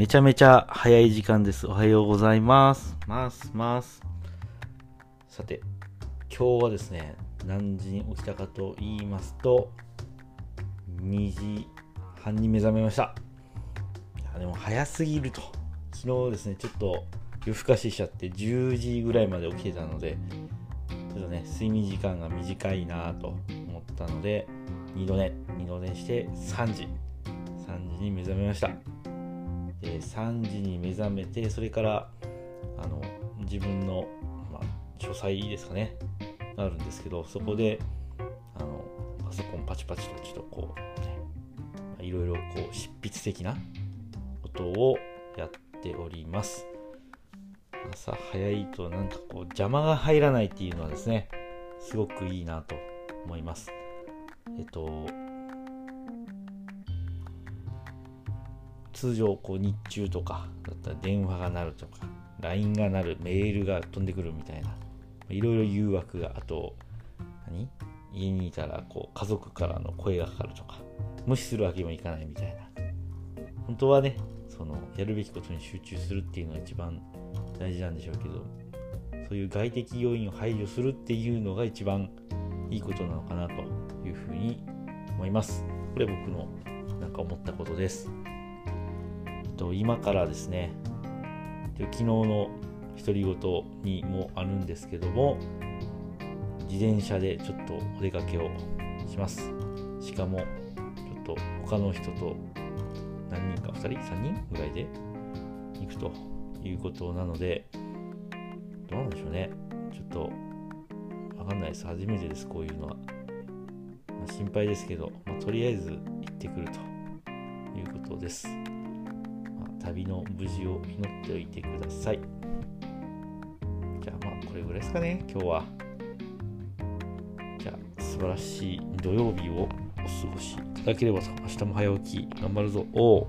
めちゃめちゃ早い時間です。おはようございます。ます、ます。さて、今日はですね、何時に起きたかと言いますと、2時半に目覚めました。いやでも早すぎると。昨日ですね、ちょっと夜更かししちゃって10時ぐらいまで起きてたので、ちょっとね、睡眠時間が短いなと思ったので、2度寝、2度寝して3時、3時に目覚めました。で3時に目覚めてそれからあの自分の、まあ、書斎ですかね。あるんですけどそこであのパソコンパチパチとちょっとこう、ね、いろいろこう執筆的なことをやっております。朝早いとなんかこう邪魔が入らないっていうのはですねすごくいいなと思います。えっと通常こう日中とかだったら電話が鳴るとか LINE が鳴るメールが飛んでくるみたいないろいろ誘惑があと何？家にいたらこう家族からの声がかかるとか無視するわけにもいかないみたいな。本当はねそのやるべきことに集中するっていうのが一番大事なんでしょうけどそういう外的要因を排除するっていうのが一番いいことなのかなというふうに思います。これ僕のなんか思ったことです。と今からですね昨日の独り言にもあるんですけども自転車でちょっとお出かけをします。しかもちょっと他の人と何人か2人？3人ぐらいで行くということなのでどうなんでしょうね。ちょっとわかんないです。初めてですこういうのは、まあ、心配ですけど、まあ、とりあえず行ってくるということです。旅の無事を祈っておいてください。じゃあまあこれぐらいですかね、今日は。じゃあ素晴らしい土曜日をお過ごしいただければと、明日も早起き頑張るぞ。お